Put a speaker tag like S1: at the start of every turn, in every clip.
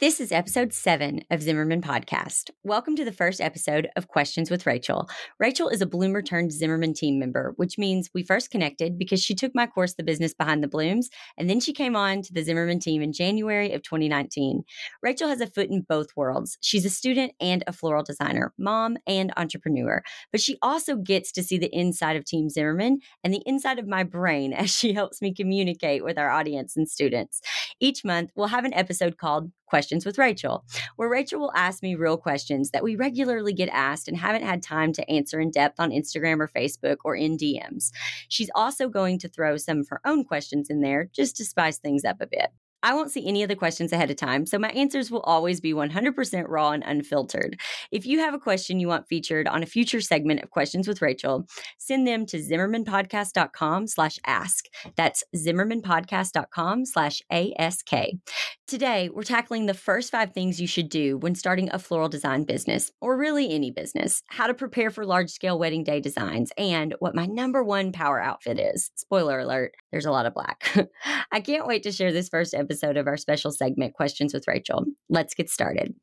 S1: This is episode seven of Zimmerman Podcast. Welcome to the first episode of Questions with Rachel. Rachel is a Bloomer turned Zimmerman team member, which means we first connected because she took my course, The Business Behind the Blooms, and then she came on to the Zimmerman team in January of 2019. Rachel has a foot in both worlds. She's a student and a floral designer, mom, and entrepreneur, but she also gets to see the inside of Team Zimmerman and the inside of my brain as she helps me communicate with our audience and students. Each month, we'll have an episode called Questions with Rachel, where Rachel will ask me real questions that we regularly get asked and haven't had time to answer in depth on Instagram or Facebook or in DMs. She's also going to throw some of her own questions in there just to spice things up a bit. I won't see any of the questions ahead of time, so my answers will always be 100% raw and unfiltered. If you have a question you want featured on a future segment of Questions with Rachel, send them to zimmermanpodcast.com slash ask. That's zimmermanpodcast.com slash ask. Today, we're tackling the first five things you should do when starting a floral design business, or really any business, how to prepare for large-scale wedding day designs, and what my number one power outfit is. Spoiler alert, there's a lot of black. I can't wait to share this first episode of our special segment, Questions with Rachel. Let's get started.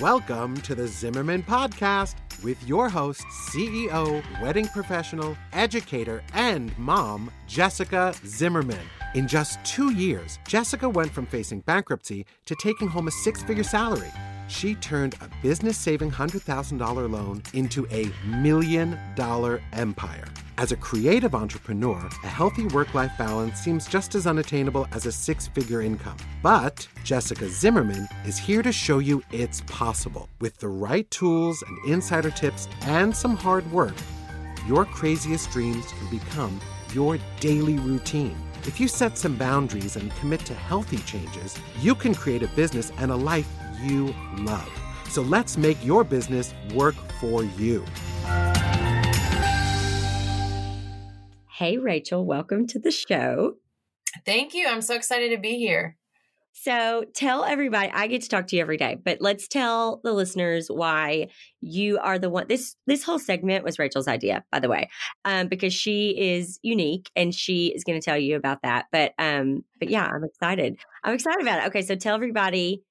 S2: Welcome to the Zimmerman Podcast with your host, CEO, wedding professional, educator, and mom, Jessica Zimmerman. In just two years, Jessica went from facing bankruptcy to taking home a six figure salary she turned a business saving $100,000 loan into a million dollar empire. As a creative entrepreneur, a healthy work life balance seems just as unattainable as a six figure income. But Jessica Zimmerman is here to show you it's possible. With the right tools and insider tips and some hard work, your craziest dreams can become your daily routine. If you set some boundaries and commit to healthy changes, you can create a business and a life you love. So let's make your business work for you.
S1: Hey, Rachel, welcome to the show.
S3: Thank you. I'm so excited to be here.
S1: So tell everybody, I get to talk to you every day, but let's tell the listeners why you are the one. This this whole segment was Rachel's idea, by the way, um, because she is unique and she is going to tell you about that. But um, but yeah, I'm excited. I'm excited about it. Okay, so tell everybody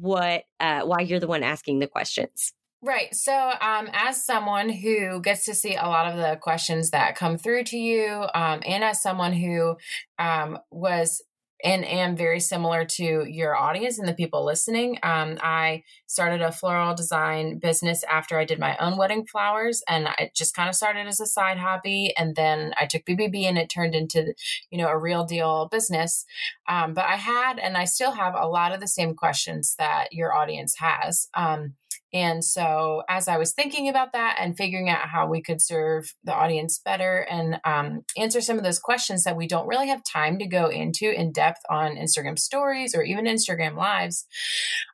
S1: what uh, why you're the one asking the questions.
S3: Right. So, um, as someone who gets to see a lot of the questions that come through to you, um, and as someone who um, was and am very similar to your audience and the people listening. Um, I started a floral design business after I did my own wedding flowers, and it just kind of started as a side hobby. And then I took BBB, and it turned into, you know, a real deal business. Um, but I had, and I still have, a lot of the same questions that your audience has. Um, and so, as I was thinking about that and figuring out how we could serve the audience better and um, answer some of those questions that we don't really have time to go into in depth on Instagram stories or even Instagram lives,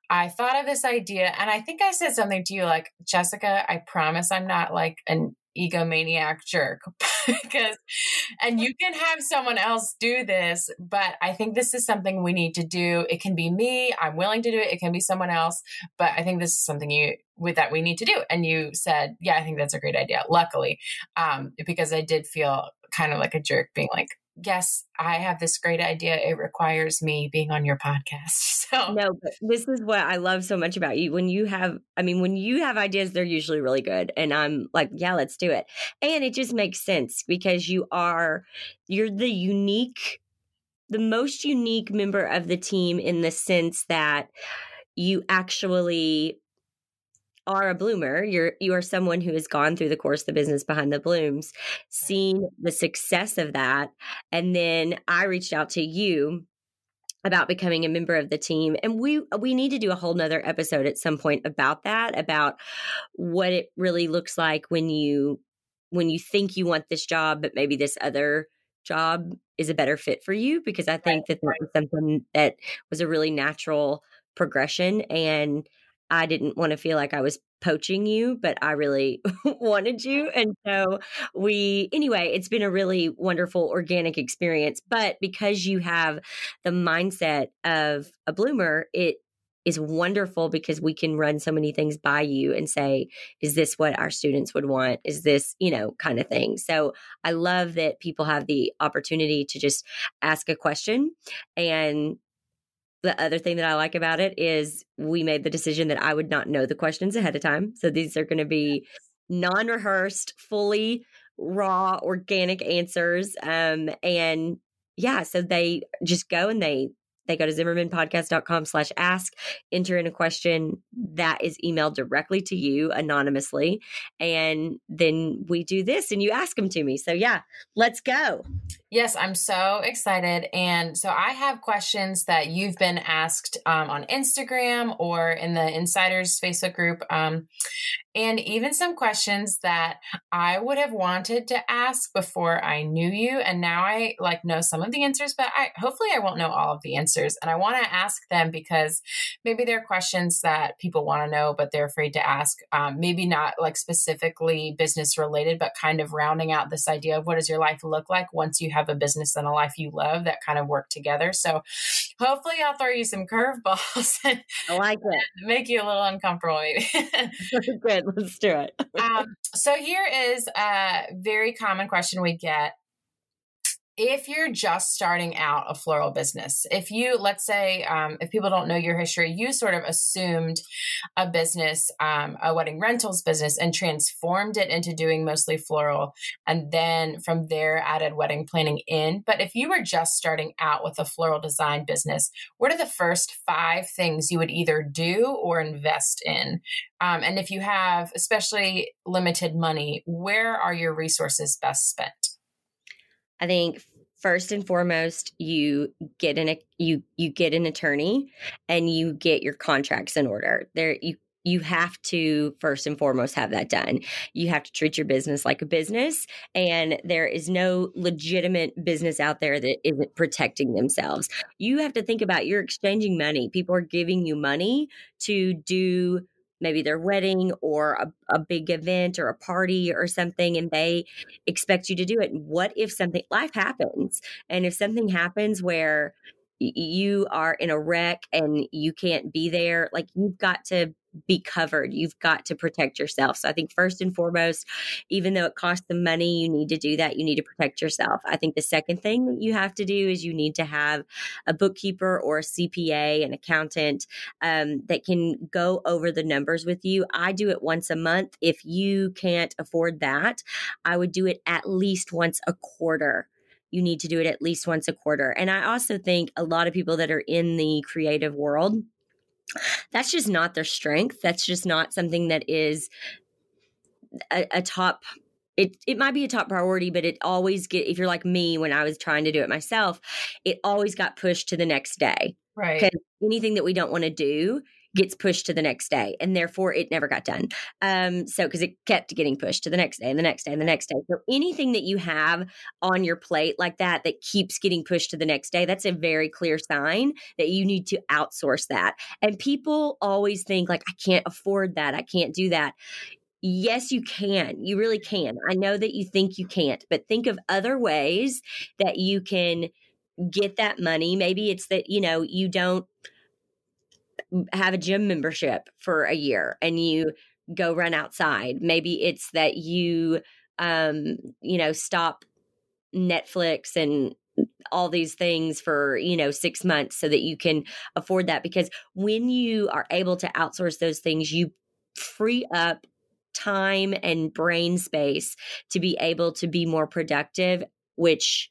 S3: I thought of this idea. And I think I said something to you like, Jessica, I promise I'm not like an egomaniac jerk because and you can have someone else do this but i think this is something we need to do. It can be me. I'm willing to do it. It can be someone else but i think this is something you with that we need to do. And you said yeah i think that's a great idea luckily um because i did feel kind of like a jerk being like yes, I have this great idea. It requires me being on your podcast. So
S1: no, but this is what I love so much about you. When you have, I mean, when you have ideas, they're usually really good. And I'm like, yeah, let's do it. And it just makes sense because you are, you're the unique, the most unique member of the team in the sense that you actually are a bloomer you're you are someone who has gone through the course the business behind the blooms seen the success of that and then i reached out to you about becoming a member of the team and we we need to do a whole nother episode at some point about that about what it really looks like when you when you think you want this job but maybe this other job is a better fit for you because i think right, that that was something that was a really natural progression and I didn't want to feel like I was poaching you, but I really wanted you. And so we, anyway, it's been a really wonderful organic experience. But because you have the mindset of a bloomer, it, is wonderful because we can run so many things by you and say, is this what our students would want? Is this, you know, kind of thing. So I love that people have the opportunity to just ask a question. And the other thing that I like about it is we made the decision that I would not know the questions ahead of time. So these are going to be non rehearsed, fully raw, organic answers. Um, and yeah, so they just go and they they go to zimmermanpodcast.com slash ask, enter in a question that is emailed directly to you anonymously. And then we do this and you ask them to me. So yeah, let's go.
S3: Yes, I'm so excited. And so I have questions that you've been asked um, on Instagram or in the Insiders Facebook group. Um, and even some questions that I would have wanted to ask before I knew you. And now I like know some of the answers, but I hopefully I won't know all of the answers. And I want to ask them because maybe they're questions that people want to know, but they're afraid to ask. Um, maybe not like specifically business related, but kind of rounding out this idea of what does your life look like once you have a business and a life you love that kind of work together. So hopefully I'll throw you some curveballs and
S1: I like it.
S3: make you a little uncomfortable maybe.
S1: Good. Let's do it.
S3: um, so here is a very common question we get if you're just starting out a floral business, if you, let's say, um, if people don't know your history, you sort of assumed a business, um, a wedding rentals business, and transformed it into doing mostly floral, and then from there added wedding planning in. But if you were just starting out with a floral design business, what are the first five things you would either do or invest in? Um, and if you have especially limited money, where are your resources best spent?
S1: I think first and foremost you get an you you get an attorney and you get your contracts in order there you you have to first and foremost have that done. You have to treat your business like a business, and there is no legitimate business out there that isn't protecting themselves. You have to think about you're exchanging money. People are giving you money to do maybe their wedding or a, a big event or a party or something and they expect you to do it. What if something life happens and if something happens where you are in a wreck and you can't be there like you've got to be covered. You've got to protect yourself. So I think first and foremost, even though it costs the money, you need to do that. You need to protect yourself. I think the second thing that you have to do is you need to have a bookkeeper or a CPA, an accountant um, that can go over the numbers with you. I do it once a month. If you can't afford that, I would do it at least once a quarter you need to do it at least once a quarter. And I also think a lot of people that are in the creative world, that's just not their strength. That's just not something that is a, a top it it might be a top priority, but it always get if you're like me when I was trying to do it myself, it always got pushed to the next day.
S3: Right. Because
S1: anything that we don't want to do gets pushed to the next day and therefore it never got done um so because it kept getting pushed to the next day and the next day and the next day so anything that you have on your plate like that that keeps getting pushed to the next day that's a very clear sign that you need to outsource that and people always think like i can't afford that i can't do that Yes, you can. You really can. I know that you think you can't, but think of other ways that you can get that money. Maybe it's that, you know, you don't have a gym membership for a year and you go run outside. Maybe it's that you, um, you know, stop Netflix and all these things for you know six months so that you can afford that because when you are able to outsource those things you free up time and brain space to be able to be more productive which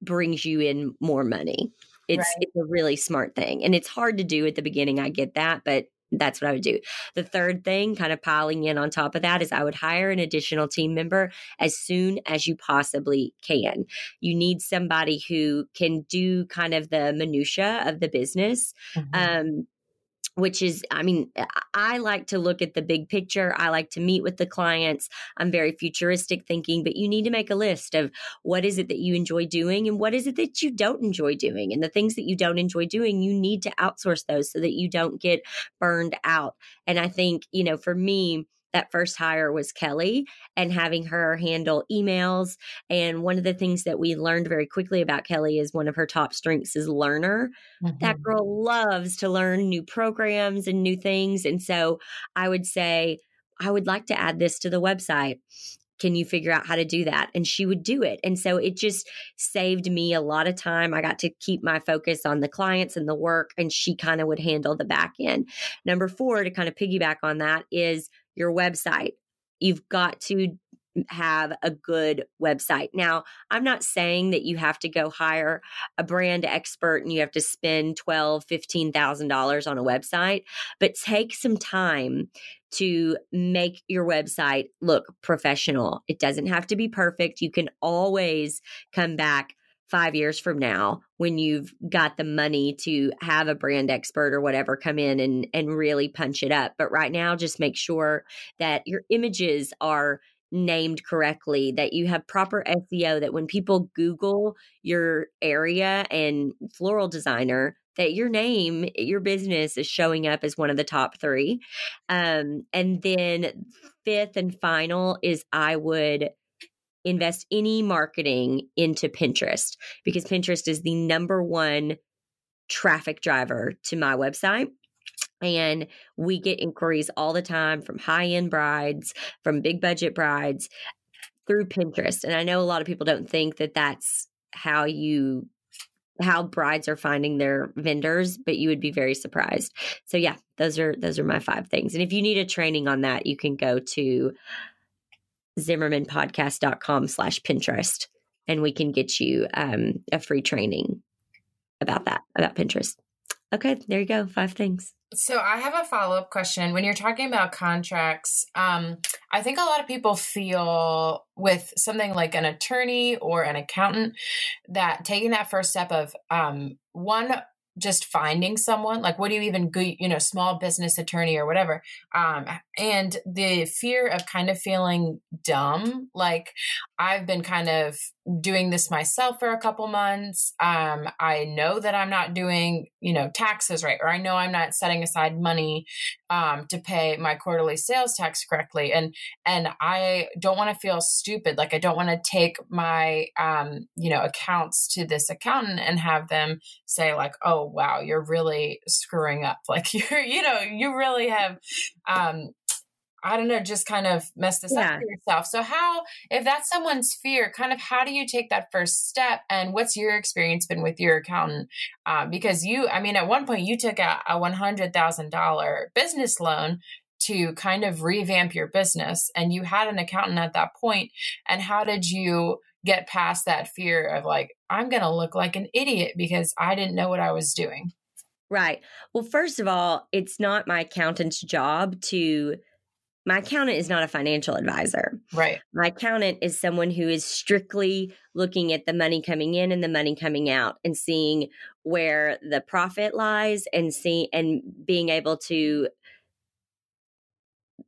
S1: brings you in more money it's, right. it's a really smart thing. And it's hard to do at the beginning. I get that, but that's what I would do. The third thing, kind of piling in on top of that, is I would hire an additional team member as soon as you possibly can. You need somebody who can do kind of the minutia of the business. Mm-hmm. Um, which is, I mean, uh, I like to look at the big picture. I like to meet with the clients. I'm very futuristic thinking, but you need to make a list of what is it that you enjoy doing and what is it that you don't enjoy doing. And the things that you don't enjoy doing, you need to outsource those so that you don't get burned out. And I think, you know, for me, that first hire was Kelly and having her handle emails. And one of the things that we learned very quickly about Kelly is one of her top strengths is learner. Mm-hmm. That girl loves to learn new programs and new things. And so I would say, I would like to add this to the website can you figure out how to do that? And she would do it. And so it just saved me a lot of time. I got to keep my focus on the clients and the work, and she kind of would handle the back end. Number four, to kind of piggyback on that, is your website. You've got to have a good website. Now, I'm not saying that you have to go hire a brand expert and you have to spend twelve, fifteen thousand dollars on a website, but take some time to make your website look professional. It doesn't have to be perfect. You can always come back five years from now when you've got the money to have a brand expert or whatever come in and and really punch it up but right now just make sure that your images are named correctly, that you have proper SEO, that when people Google your area and floral designer, that your name, your business is showing up as one of the top three. Um, and then fifth and final is I would invest any marketing into Pinterest because Pinterest is the number one traffic driver to my website. And we get inquiries all the time from high end brides, from big budget brides through Pinterest. And I know a lot of people don't think that that's how you how brides are finding their vendors but you would be very surprised so yeah those are those are my five things and if you need a training on that you can go to zimmermanpodcast.com slash pinterest and we can get you um, a free training about that about pinterest okay there you go five things
S3: so I have a follow up question. When you're talking about contracts, um, I think a lot of people feel with something like an attorney or an accountant that taking that first step of um, one just finding someone like what do you even go you know small business attorney or whatever um and the fear of kind of feeling dumb like i've been kind of doing this myself for a couple months um i know that i'm not doing you know taxes right or i know i'm not setting aside money um to pay my quarterly sales tax correctly and and i don't want to feel stupid like i don't want to take my um you know accounts to this accountant and have them say like oh wow you're really screwing up like you're you know you really have um I don't know, just kind of mess this yeah. up for yourself. So, how, if that's someone's fear, kind of how do you take that first step? And what's your experience been with your accountant? Um, because you, I mean, at one point you took a, a $100,000 business loan to kind of revamp your business, and you had an accountant at that point. And how did you get past that fear of like, I'm going to look like an idiot because I didn't know what I was doing?
S1: Right. Well, first of all, it's not my accountant's job to my accountant is not a financial advisor.
S3: Right.
S1: My accountant is someone who is strictly looking at the money coming in and the money coming out and seeing where the profit lies and see and being able to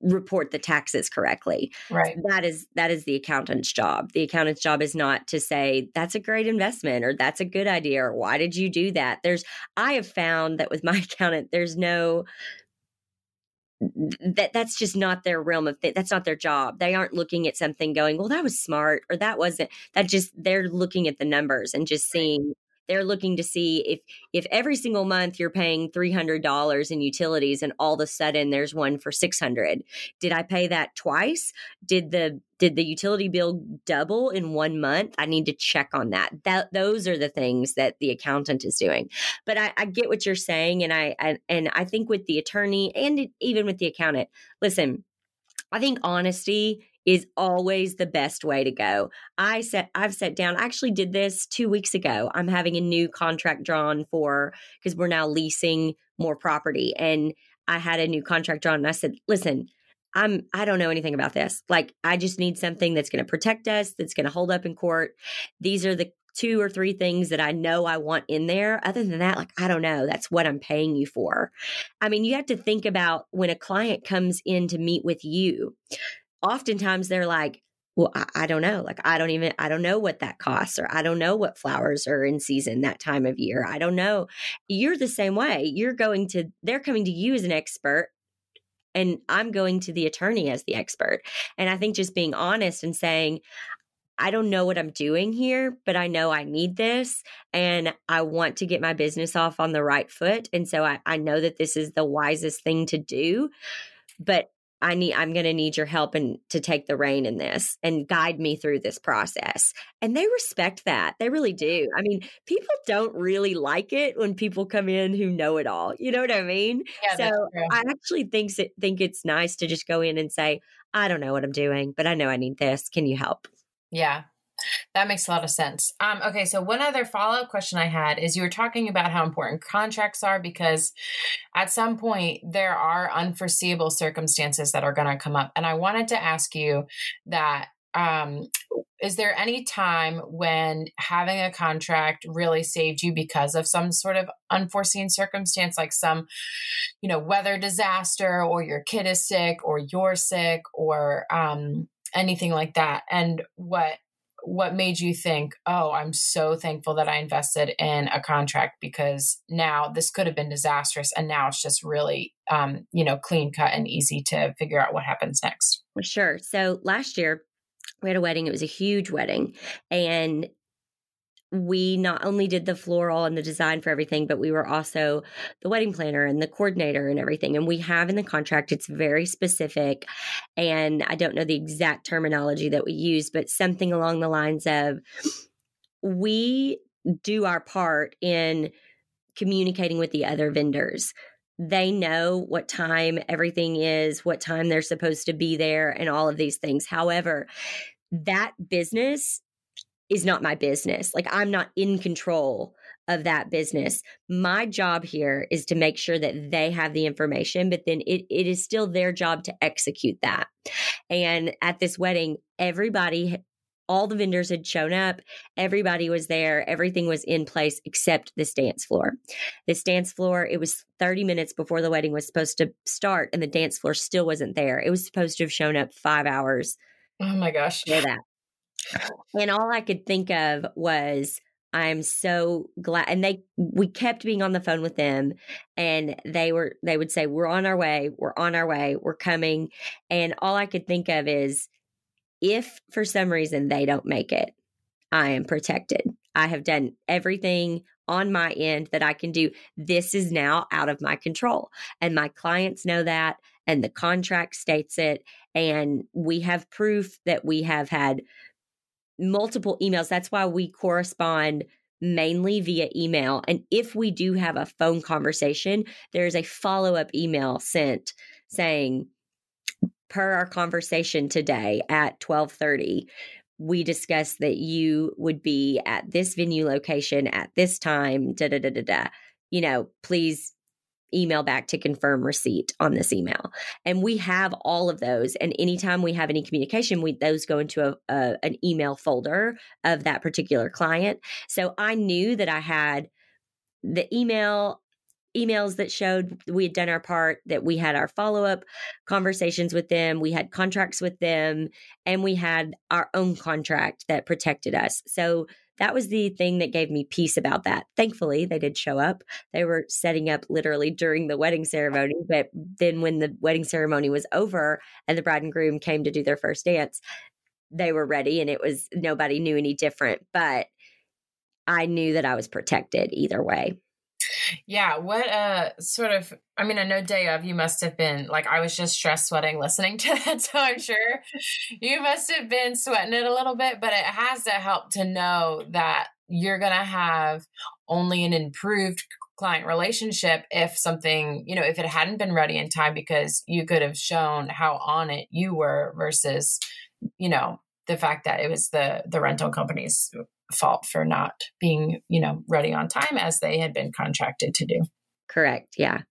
S1: report the taxes correctly.
S3: Right.
S1: That is that is the accountant's job. The accountant's job is not to say that's a great investment or that's a good idea or why did you do that? There's I have found that with my accountant there's no that that's just not their realm of th- that's not their job. They aren't looking at something going well that was smart or that wasn't that just they're looking at the numbers and just seeing they're looking to see if if every single month you're paying $300 in utilities and all of a sudden there's one for 600 did i pay that twice? Did the did the utility bill double in one month? I need to check on that. That those are the things that the accountant is doing. But i, I get what you're saying and I, I and i think with the attorney and even with the accountant listen i think honesty is always the best way to go. I set I've sat down. I actually did this 2 weeks ago. I'm having a new contract drawn for because we're now leasing more property and I had a new contract drawn and I said, "Listen, I'm I don't know anything about this. Like I just need something that's going to protect us, that's going to hold up in court. These are the two or three things that I know I want in there. Other than that, like, I don't know. That's what I'm paying you for. I mean, you have to think about when a client comes in to meet with you oftentimes they're like, well, I, I, don't know. Like, I don't even, I don't know what that costs, or I don't know what flowers are in season that time of year. I don't know. You're the same way. You're going to, they're coming to you as an expert and I'm going to the attorney as the expert. And I think just being honest and saying, I don't know what I'm doing here, but I know I need this and I want to get my business off on the right foot. And so I, I know that this is the wisest thing to do. But I need I'm going to need your help and to take the rein in this and guide me through this process. And they respect that. They really do. I mean, people don't really like it when people come in who know it all. You know what I mean?
S3: Yeah,
S1: so I actually think think it's nice to just go in and say, I don't know what I'm doing, but I know I need this. Can you help?
S3: Yeah, that makes a lot of sense. Um, okay, so one other follow up question I had is you were talking about how important contracts are because at some point there are unforeseeable circumstances that are going to come up. And I wanted to ask you that um, is there any time when having a contract really saved you because of some sort of unforeseen circumstance like some you know weather disaster or your kid is sick or you're sick or um, anything like that and what what made you think oh i'm so thankful that i invested in a contract because now this could have been disastrous and now it's just really um, you know clean cut and easy to figure out what happens next
S1: sure. So last year we had a wedding. It was a huge wedding. And we not only did the floral and the design for everything, but we were also the wedding planner and the coordinator and everything. And we have in the contract, it's very specific. And I don't know the exact terminology that we use, but something along the lines of we do our part in communicating with the other vendors. They know what time everything is, what time they're supposed to be there, and all of these things. However, that business is not my business. Like I'm not in control of that business. My job here is to make sure that they have the information, but then it, it is still their job to execute that. And at this wedding, everybody, all the vendors had shown up, everybody was there, everything was in place except this dance floor. This dance floor, it was 30 minutes before the wedding was supposed to start, and the dance floor still wasn't there. It was supposed to have shown up five hours.
S3: Oh my gosh.
S1: For that. And all I could think of was, I'm so glad. And they, we kept being on the phone with them and they were, they would say, We're on our way. We're on our way. We're coming. And all I could think of is, if for some reason they don't make it, I am protected. I have done everything on my end that I can do. This is now out of my control. And my clients know that. And the contract states it. And we have proof that we have had multiple emails. That's why we correspond mainly via email. And if we do have a phone conversation, there's a follow up email sent saying, per our conversation today at 1230 we discussed that you would be at this venue location at this time da da da da da you know please email back to confirm receipt on this email. And we have all of those. And anytime we have any communication, we those go into a, a, an email folder of that particular client. So I knew that I had the email emails that showed we had done our part, that we had our follow up conversations with them, we had contracts with them, and we had our own contract that protected us. So that was the thing that gave me peace about that. Thankfully, they did show up. They were setting up literally during the wedding ceremony. But then when the wedding ceremony was over and the bride and groom came to do their first dance, they were ready and it was nobody knew any different. But I knew that I was protected either way.
S3: Yeah. What uh sort of I mean, I know day of you must have been like I was just stress sweating listening to that. So I'm sure you must have been sweating it a little bit, but it has to help to know that you're gonna have only an improved client relationship if something, you know, if it hadn't been ready in time because you could have shown how on it you were versus, you know, the fact that it was the the rental company's fault for not being, you know, ready on time as they had been contracted to do.
S1: Correct. Yeah.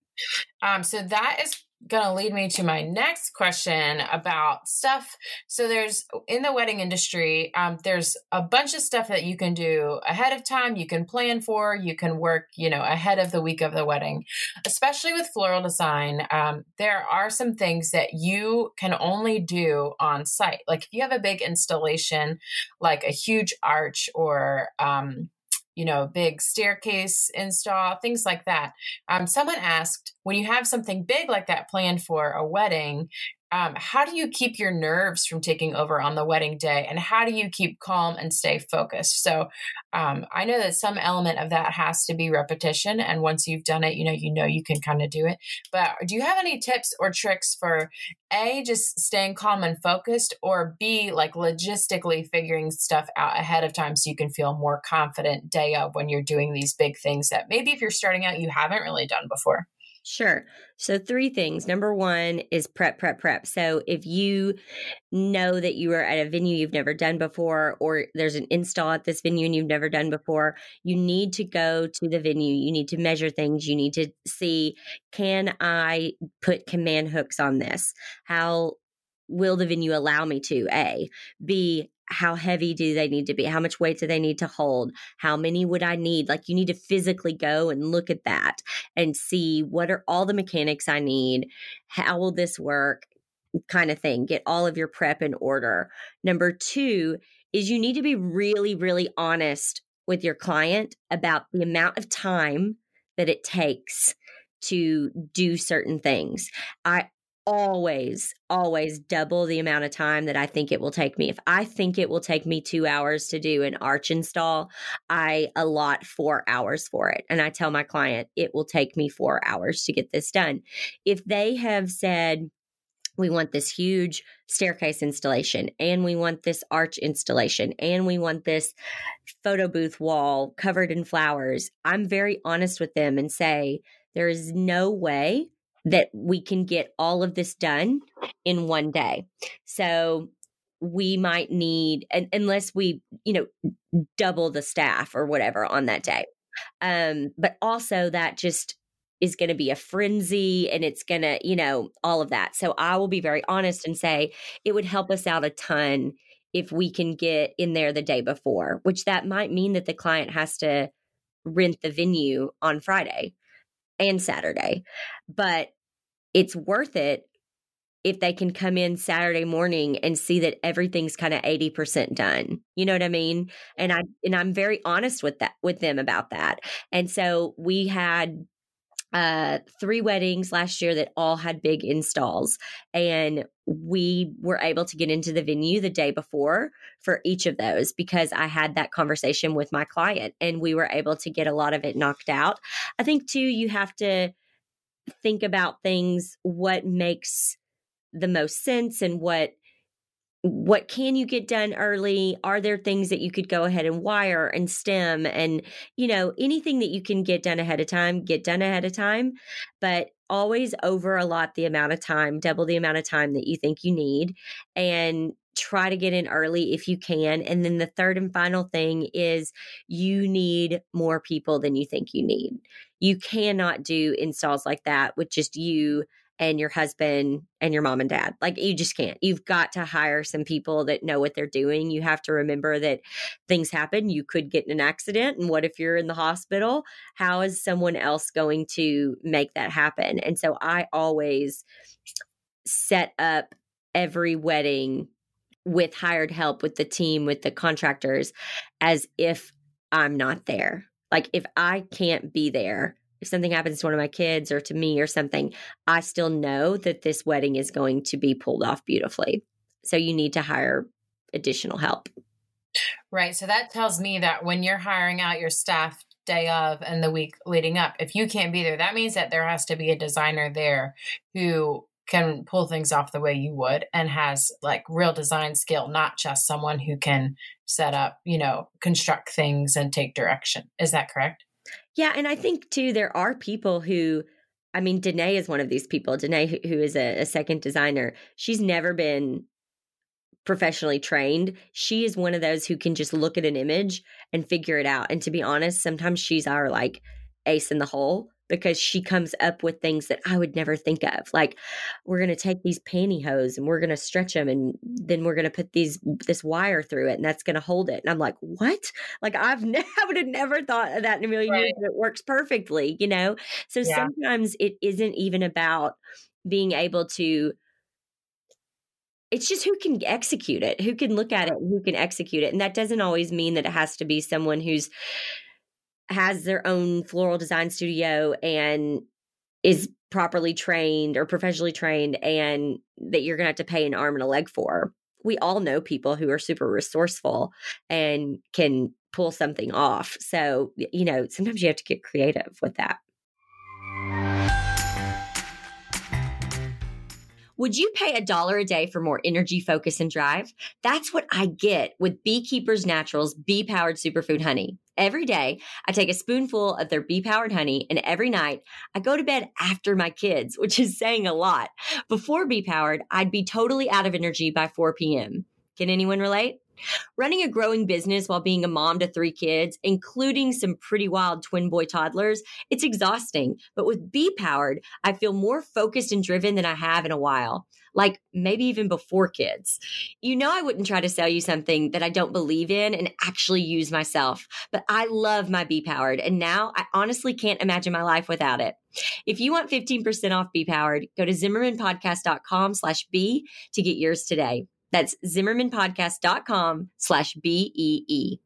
S3: Um, so that is going to lead me to my next question about stuff. So there's in the wedding industry, um, there's a bunch of stuff that you can do ahead of time. You can plan for. You can work, you know, ahead of the week of the wedding. Especially with floral design, um, there are some things that you can only do on site. Like if you have a big installation, like a huge arch or um, you know, big staircase install, things like that. Um, someone asked, when you have something big like that planned for a wedding, um, how do you keep your nerves from taking over on the wedding day and how do you keep calm and stay focused? So um, i know that some element of that has to be repetition and once you've done it you know you know you can kind of do it. But do you have any tips or tricks for a just staying calm and focused or b like logistically figuring stuff out ahead of time so you can feel more confident day of when you're doing these big things that maybe if you're starting out you haven't really done before
S1: Sure. So, three things. Number one is prep, prep, prep. So, if you know that you are at a venue you've never done before, or there's an install at this venue and you've never done before, you need to go to the venue. You need to measure things. You need to see can I put command hooks on this? How will the venue allow me to? A. B how heavy do they need to be? How much weight do they need to hold? How many would I need? Like you need to physically go and look at that and see what are all the mechanics I need? How will this work? Kind of thing. Get all of your prep in order. Number two is you need to be really, really honest with your client about the amount of time that it takes to do certain things. I always, always double the amount of time that I think it will take me. If I think it will take me two hours to do an arch install, I allot four hours for it. And I tell my client it will take me four hours to get this done. If they have said, we want this huge staircase installation and we want this arch installation and we want this photo booth wall covered in flowers. I'm very honest with them and say, there is no way that we can get all of this done in one day. So we might need, and, unless we, you know, double the staff or whatever on that day. Um, but also that just is going to be a frenzy and it's going to, you know, all of that. So I will be very honest and say it would help us out a ton if we can get in there the day before, which that might mean that the client has to rent the venue on Friday and Saturday. But it's worth it if they can come in Saturday morning and see that everything's kind of 80% done. You know what I mean? And I and I'm very honest with that with them about that. And so we had uh, three weddings last year that all had big installs and we were able to get into the venue the day before for each of those because I had that conversation with my client and we were able to get a lot of it knocked out. I think too you have to think about things what makes the most sense and what what can you get done early? Are there things that you could go ahead and wire and stem and you know anything that you can get done ahead of time get done ahead of time but always over a lot the amount of time double the amount of time that you think you need and try to get in early if you can and then the third and final thing is you need more people than you think you need. You cannot do installs like that with just you and your husband and your mom and dad. Like you just can't. You've got to hire some people that know what they're doing. You have to remember that things happen. You could get in an accident. And what if you're in the hospital? How is someone else going to make that happen? And so I always set up every wedding with hired help, with the team, with the contractors, as if I'm not there. Like if I can't be there, if something happens to one of my kids or to me or something, I still know that this wedding is going to be pulled off beautifully. So you need to hire additional help.
S3: Right. So that tells me that when you're hiring out your staff day of and the week leading up, if you can't be there, that means that there has to be a designer there who can pull things off the way you would and has like real design skill, not just someone who can set up, you know, construct things and take direction. Is that correct?
S1: Yeah. And I think too, there are people who, I mean, Danae is one of these people. Danae, who is a, a second designer, she's never been professionally trained. She is one of those who can just look at an image and figure it out. And to be honest, sometimes she's our like ace in the hole because she comes up with things that I would never think of. Like we're going to take these pantyhose and we're going to stretch them and then we're going to put these this wire through it and that's going to hold it. And I'm like, "What?" Like I've never I would have never thought of that in a million right. years. It works perfectly, you know? So yeah. sometimes it isn't even about being able to it's just who can execute it, who can look at it, who can execute it. And that doesn't always mean that it has to be someone who's has their own floral design studio and is properly trained or professionally trained and that you're going to have to pay an arm and a leg for. We all know people who are super resourceful and can pull something off. So, you know, sometimes you have to get creative with that. Would you pay a dollar a day for more energy, focus, and drive? That's what I get with Beekeepers Naturals bee powered superfood honey. Every day, I take a spoonful of their bee powered honey, and every night I go to bed after my kids, which is saying a lot. Before bee powered, I'd be totally out of energy by 4 p.m. Can anyone relate? Running a growing business while being a mom to three kids, including some pretty wild twin boy toddlers, it's exhausting. But with Bee Powered, I feel more focused and driven than I have in a while, like maybe even before kids. You know, I wouldn't try to sell you something that I don't believe in and actually use myself, but I love my Bee Powered, and now I honestly can't imagine my life without it. If you want 15% off Bee Powered, go to zimmermanpodcast.com slash B to get yours today. That's zimmermanpodcast.com slash B-E-E.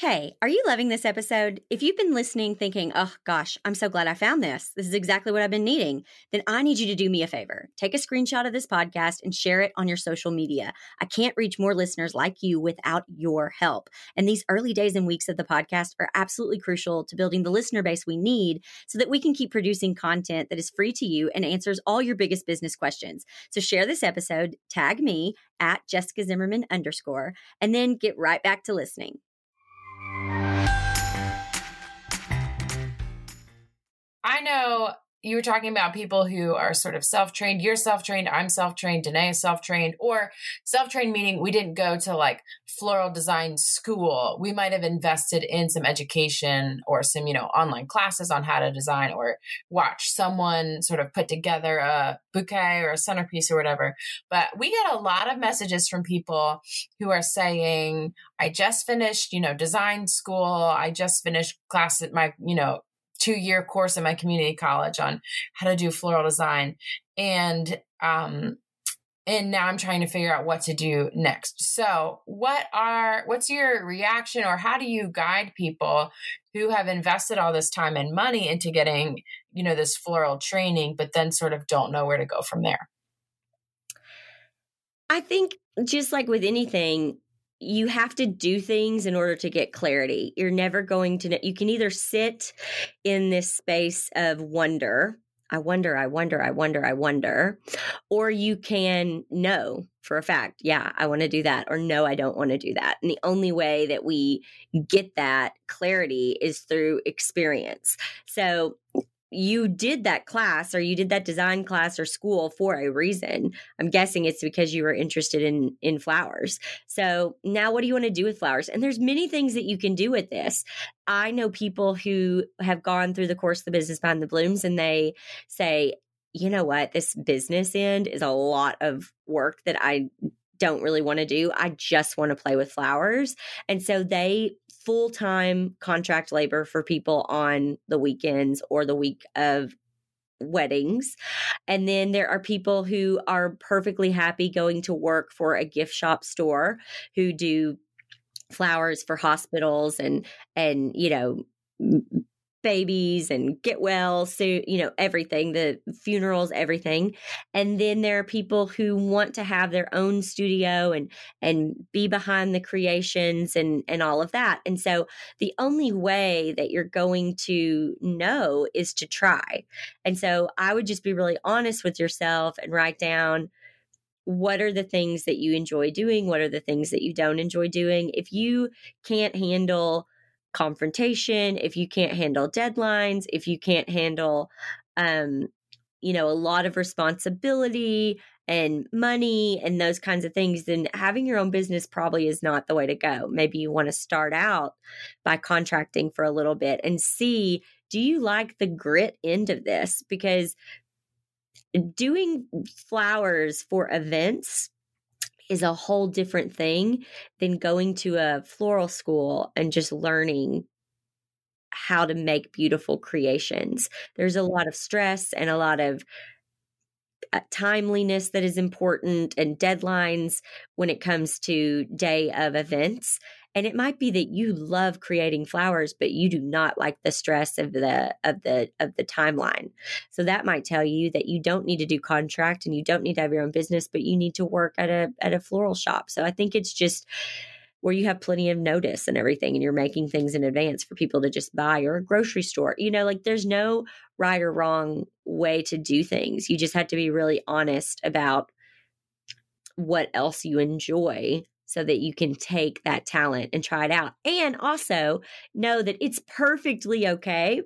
S1: Hey, are you loving this episode? If you've been listening thinking, oh gosh, I'm so glad I found this, this is exactly what I've been needing, then I need you to do me a favor. Take a screenshot of this podcast and share it on your social media. I can't reach more listeners like you without your help. And these early days and weeks of the podcast are absolutely crucial to building the listener base we need so that we can keep producing content that is free to you and answers all your biggest business questions. So share this episode, tag me at Jessica Zimmerman underscore, and then get right back to listening.
S3: I know you were talking about people who are sort of self-trained you're self-trained i'm self-trained danae is self-trained or self-trained meaning we didn't go to like floral design school. We might have invested in some education or some you know online classes on how to design or watch someone sort of put together a bouquet or a centerpiece or whatever. But we get a lot of messages from people who are saying i just finished you know design school. I just finished class at my you know two year course in my community college on how to do floral design. And, um, and now I'm trying to figure out what to do next. So, what are what's your reaction or how do you guide people who have invested all this time and money into getting, you know, this floral training but then sort of don't know where to go from there?
S1: I think just like with anything, you have to do things in order to get clarity. You're never going to, know. you can either sit in this space of wonder. I wonder, I wonder, I wonder, I wonder. Or you can know for a fact, yeah, I want to do that, or no, I don't want to do that. And the only way that we get that clarity is through experience. So you did that class or you did that design class or school for a reason. I'm guessing it's because you were interested in in flowers. So now what do you want to do with flowers? And there's many things that you can do with this. I know people who have gone through the course of the business behind the blooms and they say, you know what, this business end is a lot of work that I don't really want to do. I just want to play with flowers. And so they full time contract labor for people on the weekends or the week of weddings. And then there are people who are perfectly happy going to work for a gift shop store who do flowers for hospitals and and you know babies and get well so you know everything the funerals everything. And then there are people who want to have their own studio and and be behind the creations and and all of that. And so the only way that you're going to know is to try. And so i would just be really honest with yourself and write down what are the things that you enjoy doing what are the things that you don't enjoy doing. If you can't handle confrontation, if you can't handle deadlines, if you can't handle, um, you know, a lot of responsibility and money and those kinds of things, then having your own business probably is not the way to go. Maybe you want to start out by contracting for a little bit and see do you like the grit end of this? Because doing flowers for events is a whole different thing than going to a floral school and just learning how to make beautiful creations. There's a lot of stress and a lot of uh, timeliness that is important and deadlines when it comes to day of events and it might be that you love creating flowers but you do not like the stress of the of the of the timeline. So that might tell you that you don't need to do contract and you don't need to have your own business but you need to work at a at a floral shop. So i think it's just where you have plenty of notice and everything and you're making things in advance for people to just buy or a grocery store. You know like there's no right or wrong way to do things. You just have to be really honest about what else you enjoy so that you can take that talent and try it out. And also know that it's perfectly okay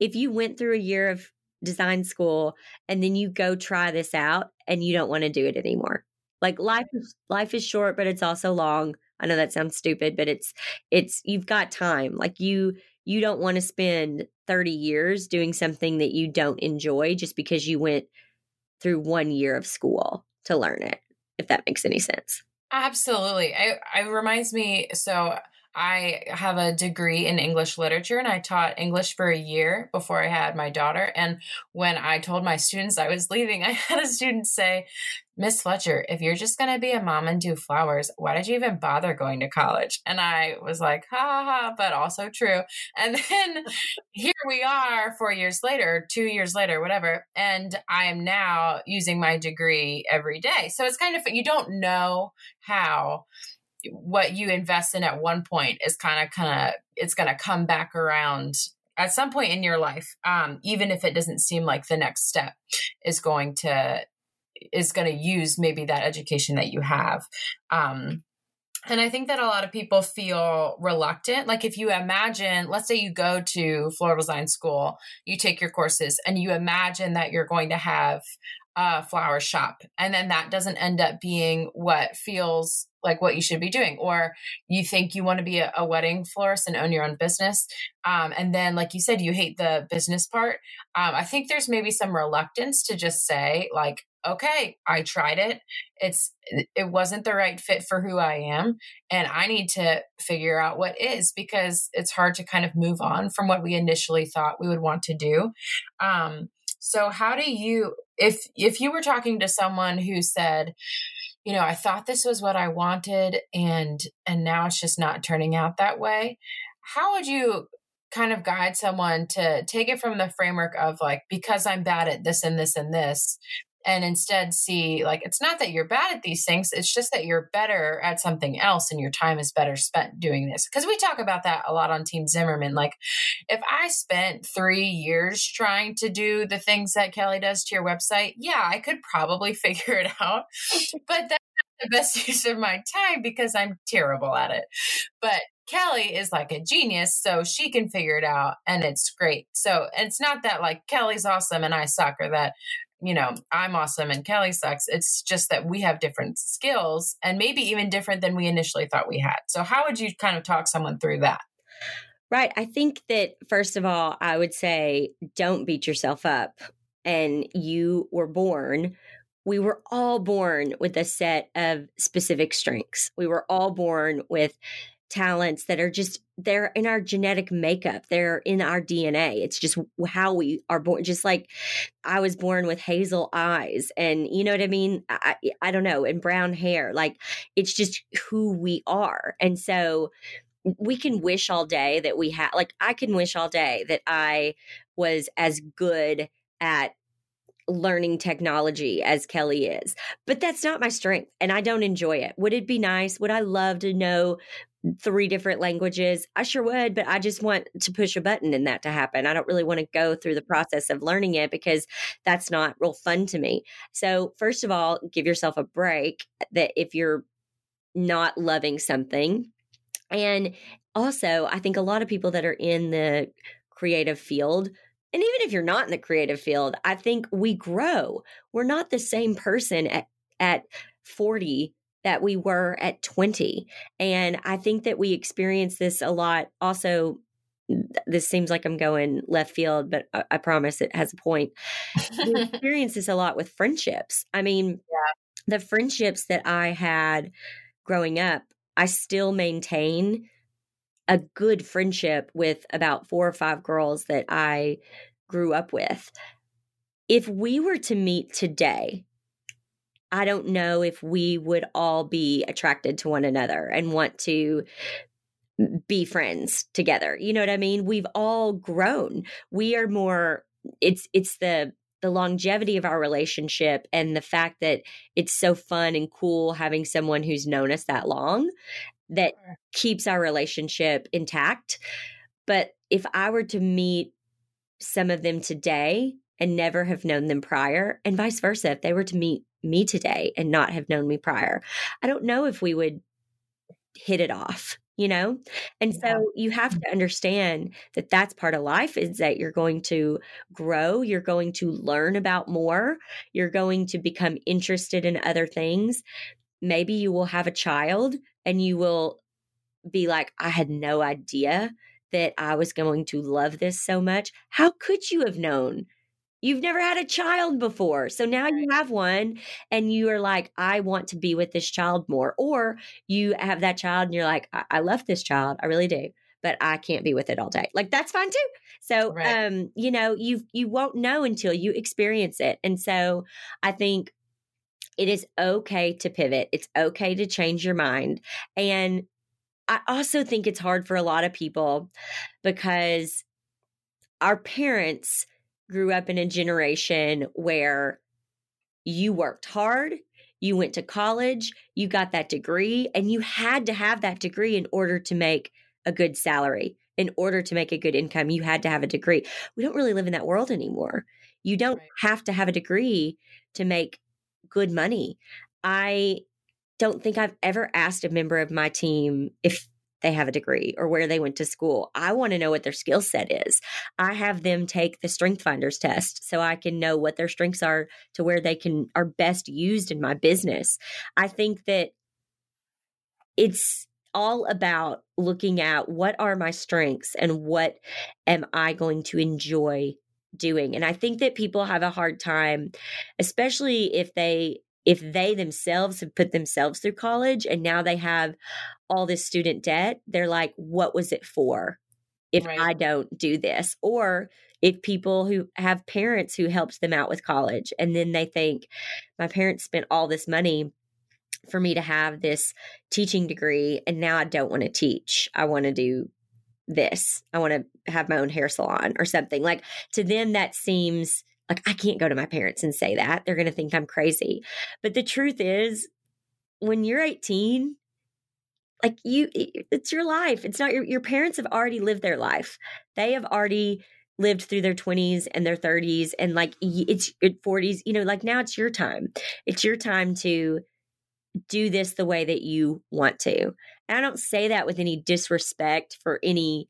S1: if you went through a year of design school and then you go try this out and you don't want to do it anymore. Like life is life is short but it's also long. I know that sounds stupid but it's it's you've got time. Like you you don't want to spend 30 years doing something that you don't enjoy just because you went through one year of school to learn it if that makes any sense.
S3: Absolutely. I, it reminds me so I have a degree in English literature and I taught English for a year before I had my daughter. And when I told my students I was leaving, I had a student say, Miss Fletcher, if you're just going to be a mom and do flowers, why did you even bother going to college? And I was like, ha ha, but also true. And then here we are four years later, two years later, whatever. And I am now using my degree every day. So it's kind of, you don't know how what you invest in at one point is kind of kind of it's going to come back around at some point in your life um, even if it doesn't seem like the next step is going to is going to use maybe that education that you have um, and I think that a lot of people feel reluctant. Like if you imagine, let's say you go to floral design school, you take your courses, and you imagine that you're going to have a flower shop, and then that doesn't end up being what feels like what you should be doing or you think you want to be a, a wedding florist and own your own business um, and then like you said you hate the business part. Um, i think there's maybe some reluctance to just say like okay i tried it. It's it wasn't the right fit for who i am and i need to figure out what is because it's hard to kind of move on from what we initially thought we would want to do. Um, so how do you if if you were talking to someone who said you know i thought this was what i wanted and and now it's just not turning out that way how would you kind of guide someone to take it from the framework of like because i'm bad at this and this and this and instead see like it's not that you're bad at these things it's just that you're better at something else and your time is better spent doing this because we talk about that a lot on team zimmerman like if i spent three years trying to do the things that kelly does to your website yeah i could probably figure it out but that's not the best use of my time because i'm terrible at it but Kelly is like a genius, so she can figure it out and it's great. So it's not that like Kelly's awesome and I suck or that you know, I'm awesome and Kelly sucks. It's just that we have different skills and maybe even different than we initially thought we had. So, how would you kind of talk someone through that?
S1: Right. I think that, first of all, I would say don't beat yourself up. And you were born we were all born with a set of specific strengths. We were all born with talents that are just they're in our genetic makeup they're in our dna it's just how we are born just like i was born with hazel eyes and you know what i mean i i don't know and brown hair like it's just who we are and so we can wish all day that we have like i can wish all day that i was as good at learning technology as Kelly is. But that's not my strength and I don't enjoy it. Would it be nice? Would I love to know three different languages? I sure would, but I just want to push a button in that to happen. I don't really want to go through the process of learning it because that's not real fun to me. So, first of all, give yourself a break eh, that if you're not loving something. And also, I think a lot of people that are in the creative field and even if you're not in the creative field, I think we grow. We're not the same person at, at 40 that we were at 20. And I think that we experience this a lot. Also, this seems like I'm going left field, but I, I promise it has a point. we experience this a lot with friendships. I mean, yeah. the friendships that I had growing up, I still maintain a good friendship with about four or five girls that I grew up with if we were to meet today, I don't know if we would all be attracted to one another and want to be friends together. You know what I mean? We've all grown. We are more it's it's the the longevity of our relationship and the fact that it's so fun and cool having someone who's known us that long that keeps our relationship intact. But if I were to meet some of them today and never have known them prior, and vice versa, if they were to meet me today and not have known me prior, I don't know if we would hit it off you know? And yeah. so you have to mm-hmm. understand that that's part of life is that you're going to grow you're going to learn about more you're going to become interested in other things. Maybe you will have a child and you will be like i had no idea that i was going to love this so much. How could you have known You've never had a child before. So now you have one and you are like, I want to be with this child more. Or you have that child and you're like, I, I love this child. I really do. But I can't be with it all day. Like that's fine too. So right. um, you know, you you won't know until you experience it. And so I think it is okay to pivot. It's okay to change your mind. And I also think it's hard for a lot of people because our parents grew up in a generation where you worked hard, you went to college, you got that degree, and you had to have that degree in order to make a good salary. In order to make a good income, you had to have a degree. We don't really live in that world anymore. You don't right. have to have a degree to make good money. I don't think I've ever asked a member of my team if they have a degree or where they went to school. I want to know what their skill set is. I have them take the strength finders test so I can know what their strengths are to where they can are best used in my business. I think that it's all about looking at what are my strengths and what am I going to enjoy doing. And I think that people have a hard time, especially if they if they themselves have put themselves through college and now they have all this student debt, they're like, what was it for if right. I don't do this? Or if people who have parents who helped them out with college and then they think, my parents spent all this money for me to have this teaching degree and now I don't want to teach. I want to do this. I want to have my own hair salon or something. Like to them, that seems like I can't go to my parents and say that. They're going to think I'm crazy. But the truth is, when you're 18, like you it's your life. It's not your your parents have already lived their life. They have already lived through their 20s and their 30s and like it's 40s, you know, like now it's your time. It's your time to do this the way that you want to. And I don't say that with any disrespect for any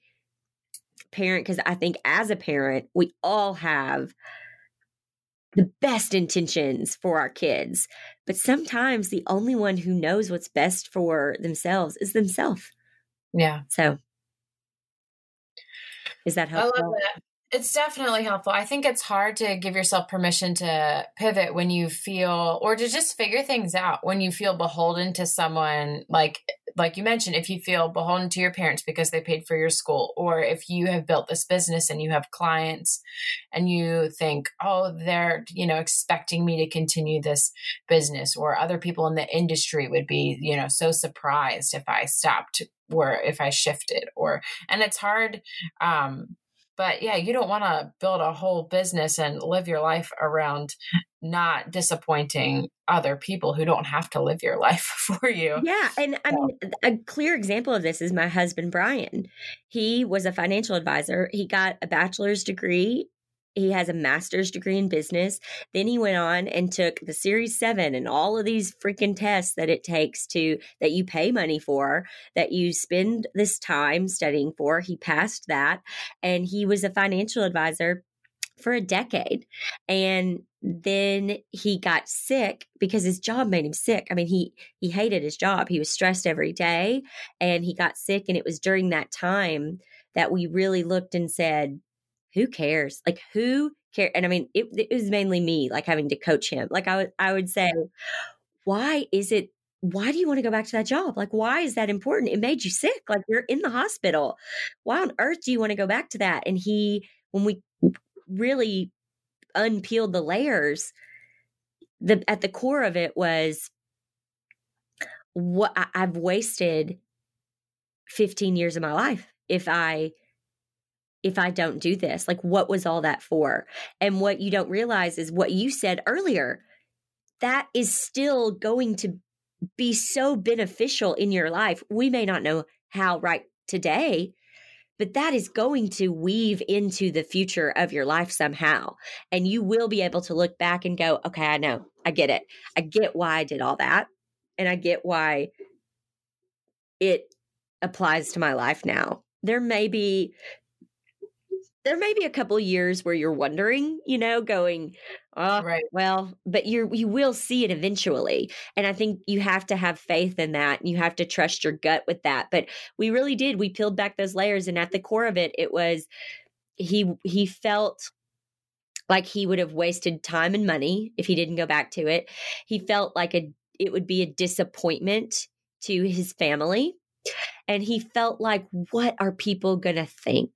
S1: parent because I think as a parent, we all have the best intentions for our kids. But sometimes the only one who knows what's best for themselves is themselves.
S3: Yeah.
S1: So is that helpful?
S3: I love that. It's definitely helpful. I think it's hard to give yourself permission to pivot when you feel or to just figure things out when you feel beholden to someone like like you mentioned if you feel beholden to your parents because they paid for your school or if you have built this business and you have clients and you think oh they're you know expecting me to continue this business or other people in the industry would be you know so surprised if I stopped or if I shifted or and it's hard um but yeah, you don't want to build a whole business and live your life around not disappointing other people who don't have to live your life for you.
S1: Yeah. And I mean, a clear example of this is my husband, Brian. He was a financial advisor. He got a bachelor's degree he has a master's degree in business. Then he went on and took the Series 7 and all of these freaking tests that it takes to that you pay money for, that you spend this time studying for. He passed that and he was a financial advisor for a decade. And then he got sick because his job made him sick. I mean, he he hated his job. He was stressed every day and he got sick and it was during that time that we really looked and said, who cares? Like who care? And I mean, it, it was mainly me, like having to coach him. Like I would, I would say, why is it? Why do you want to go back to that job? Like, why is that important? It made you sick. Like you're in the hospital. Why on earth do you want to go back to that? And he, when we really unpeeled the layers, the at the core of it was what I, I've wasted 15 years of my life if I if I don't do this? Like, what was all that for? And what you don't realize is what you said earlier. That is still going to be so beneficial in your life. We may not know how right today, but that is going to weave into the future of your life somehow. And you will be able to look back and go, okay, I know, I get it. I get why I did all that. And I get why it applies to my life now. There may be there may be a couple years where you're wondering, you know, going, oh, right. well, but you you will see it eventually. And I think you have to have faith in that. And you have to trust your gut with that. But we really did. We peeled back those layers, and at the core of it, it was he he felt like he would have wasted time and money if he didn't go back to it. He felt like a it would be a disappointment to his family and he felt like, what are people going to think?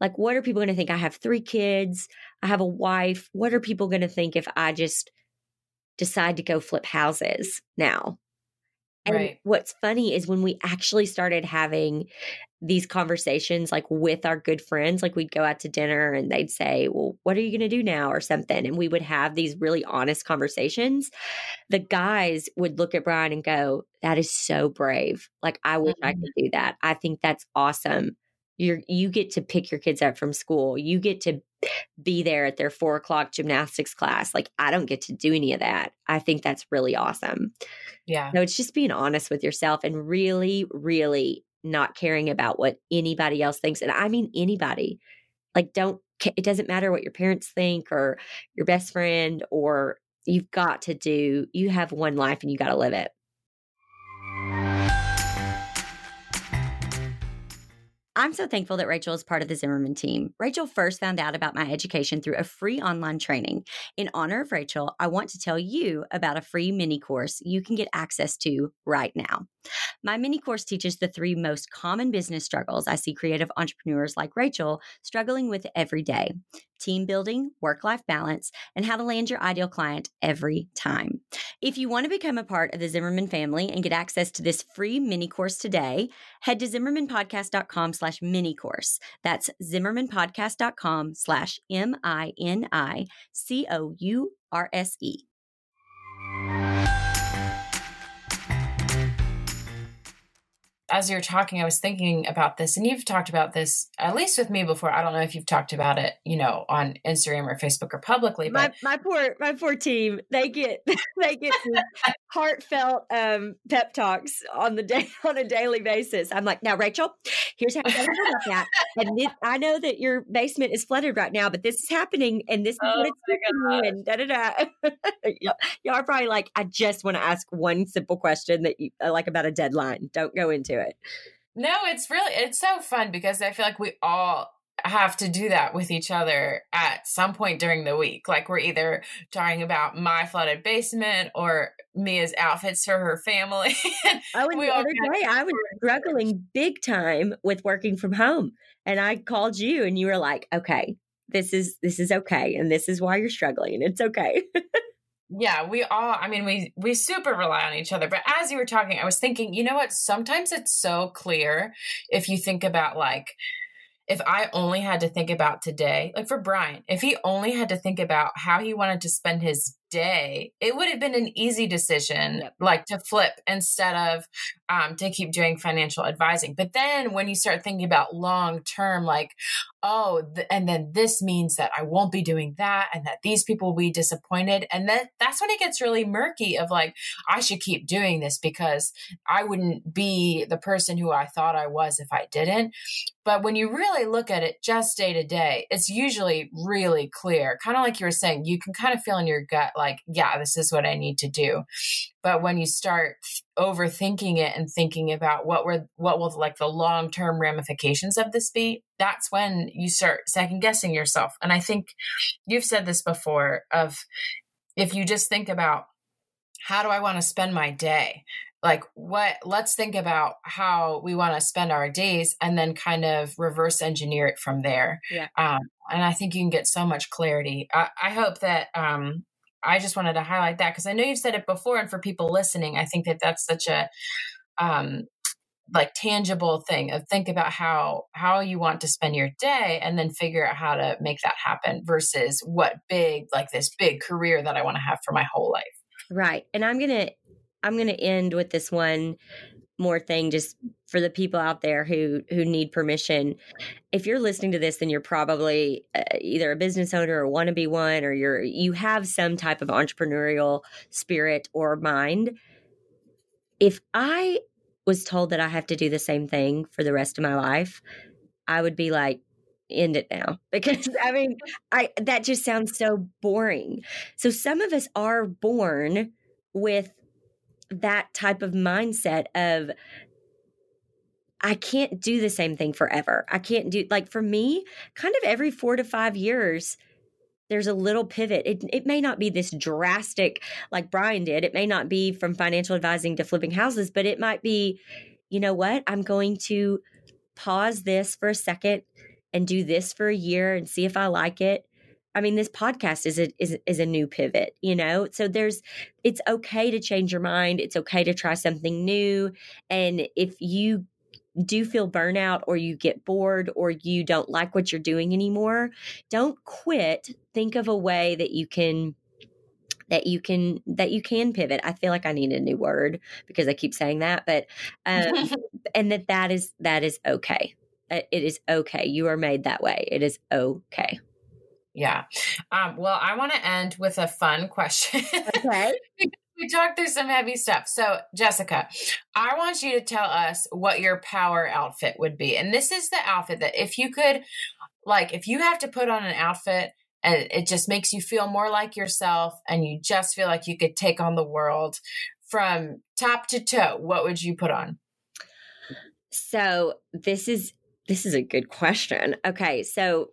S1: Like, what are people going to think? I have three kids, I have a wife. What are people going to think if I just decide to go flip houses now? And right. what's funny is when we actually started having these conversations like with our good friends, like we'd go out to dinner and they'd say, Well, what are you going to do now? or something. And we would have these really honest conversations. The guys would look at Brian and go, That is so brave. Like, I wish mm-hmm. I could do that. I think that's awesome. You're, you get to pick your kids up from school. You get to be there at their four o'clock gymnastics class. Like, I don't get to do any of that. I think that's really awesome.
S3: Yeah.
S1: No, it's just being honest with yourself and really, really not caring about what anybody else thinks. And I mean, anybody. Like, don't, it doesn't matter what your parents think or your best friend, or you've got to do, you have one life and you got to live it. I'm so thankful that Rachel is part of the Zimmerman team. Rachel first found out about my education through a free online training. In honor of Rachel, I want to tell you about a free mini course you can get access to right now. My mini course teaches the three most common business struggles I see creative entrepreneurs like Rachel struggling with every day team building, work life balance, and how to land your ideal client every time. If you want to become a part of the Zimmerman family and get access to this free mini course today, head to zimmermanpodcast.com slash mini course. That's zimmermanpodcast.com slash M I N I C O U R S E.
S3: as you're talking, I was thinking about this, and you've talked about this at least with me before. I don't know if you've talked about it, you know, on Instagram or Facebook or publicly.
S1: But my, my poor my poor team, they get they get heartfelt um, pep talks on the day on a daily basis. I'm like, now Rachel, here's how about that. And this, I know that your basement is flooded right now, but this is happening, and this is oh what it's doing, and da da da. Y'all are probably like, I just want to ask one simple question that you like about a deadline. Don't go into it it.
S3: No, it's really it's so fun because I feel like we all have to do that with each other at some point during the week. Like we're either talking about my flooded basement or Mia's outfits for her family.
S1: oh, and the other day I was struggling big time with working from home, and I called you, and you were like, "Okay, this is this is okay, and this is why you're struggling, and it's okay."
S3: yeah we all i mean we we super rely on each other. But as you were talking i was thinking you know what? Sometimes it's so clear if you think about like if I only had to think about today, like for Brian, if he only had to think about how he wanted to spend his day, it would have been an easy decision, yep. like to flip instead of um, to keep doing financial advising. But then when you start thinking about long term, like, oh, th- and then this means that I won't be doing that, and that these people will be disappointed, and then that's when it gets really murky. Of like, I should keep doing this because I wouldn't be the person who I thought I was if I didn't. But when you really look at it just day to day, it's usually really clear. Kind of like you were saying, you can kind of feel in your gut, like, yeah, this is what I need to do. But when you start overthinking it and thinking about what were what will like the long term ramifications of this be, that's when you start second guessing yourself. And I think you've said this before of if you just think about how do I want to spend my day? like what let's think about how we want to spend our days and then kind of reverse engineer it from there
S1: Yeah.
S3: um, and i think you can get so much clarity i, I hope that um, i just wanted to highlight that because i know you've said it before and for people listening i think that that's such a um, like tangible thing of think about how how you want to spend your day and then figure out how to make that happen versus what big like this big career that i want to have for my whole life
S1: Right. And I'm going to I'm going to end with this one more thing just for the people out there who who need permission. If you're listening to this then you're probably uh, either a business owner or want to be one or you're you have some type of entrepreneurial spirit or mind. If I was told that I have to do the same thing for the rest of my life, I would be like end it now because I mean I that just sounds so boring. So some of us are born with that type of mindset of I can't do the same thing forever. I can't do like for me, kind of every 4 to 5 years there's a little pivot. It it may not be this drastic like Brian did. It may not be from financial advising to flipping houses, but it might be you know what? I'm going to pause this for a second and do this for a year and see if I like it. I mean, this podcast is a is is a new pivot, you know. So there's, it's okay to change your mind. It's okay to try something new. And if you do feel burnout or you get bored or you don't like what you're doing anymore, don't quit. Think of a way that you can that you can that you can pivot. I feel like I need a new word because I keep saying that, but um, and that that is that is okay. Uh, It is okay. You are made that way. It is okay.
S3: Yeah. Um, well, I want to end with a fun question.
S1: Okay.
S3: we talked through some heavy stuff. So, Jessica, I want you to tell us what your power outfit would be. And this is the outfit that if you could, like, if you have to put on an outfit and it just makes you feel more like yourself and you just feel like you could take on the world from top to toe, what would you put on?
S1: So this is this is a good question. Okay, so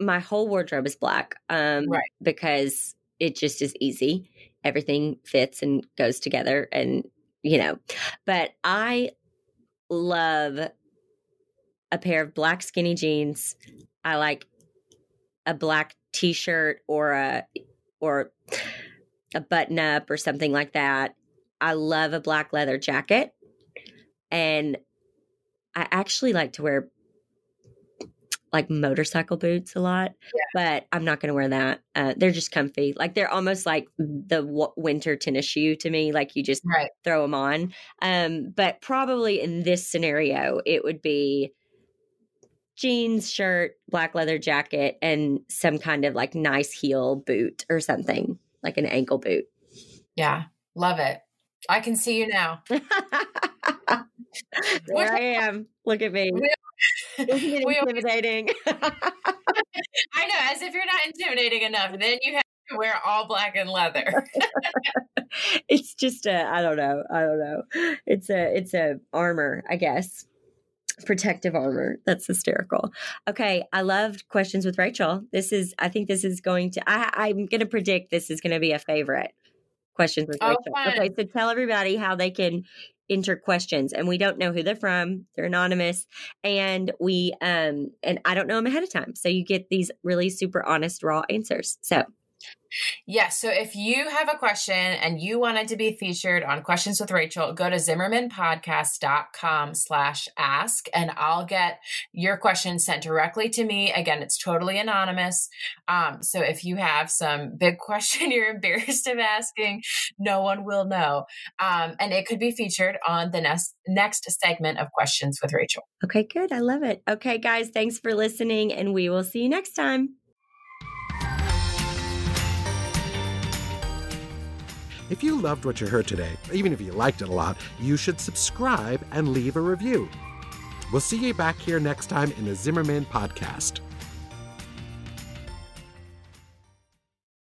S1: my whole wardrobe is black, um,
S3: Right.
S1: Because it just is easy. Everything fits and goes together, and you know. But I love a pair of black skinny jeans. I like a black t-shirt or a or a button up or something like that. I love a black leather jacket. And I actually like to wear like motorcycle boots a lot, but I'm not going to wear that. Uh, they're just comfy. Like they're almost like the w- winter tennis shoe to me. Like you just
S3: Right.
S1: throw them on. Um, but probably in this scenario, it would be jeans, shirt, black leather jacket, and some kind of like nice heel boot or something like an ankle boot.
S3: Yeah. Love it. I can see you now.
S1: there I am. Look at me. Isn't it intimidating?
S3: I know, as if you're not intimidating enough, then you have to wear all black and leather.
S1: it's just a I don't know. I don't know. It's a it's a armor, I guess. Protective armor. That's hysterical. Okay, I loved questions with Rachel. This is I think this is going to I I'm gonna predict this is gonna be a favorite. Questions with
S3: Oh,
S1: Rachel.
S3: fun.
S1: Okay, so tell everybody how they can enter questions and we don't know who they're from. They're anonymous and we um and i don't know them ahead of time. So you get these really super honest raw answers. So
S3: Yes. So if you have a question and you wanted to be featured on Questions with Rachel, go to zimmermanpodcast.com slash ask and I'll get your question sent directly to me. Again, it's totally anonymous. Um, so if you have some big question you're embarrassed of asking, no one will know. Um, and it could be featured on the next next segment of Questions with Rachel.
S1: Okay, good. I love it. Okay, guys, thanks for listening, and we will see you next time.
S2: If you loved what you heard today, even if you liked it a lot, you should subscribe and leave a review. We'll see you back here next time in the Zimmerman Podcast.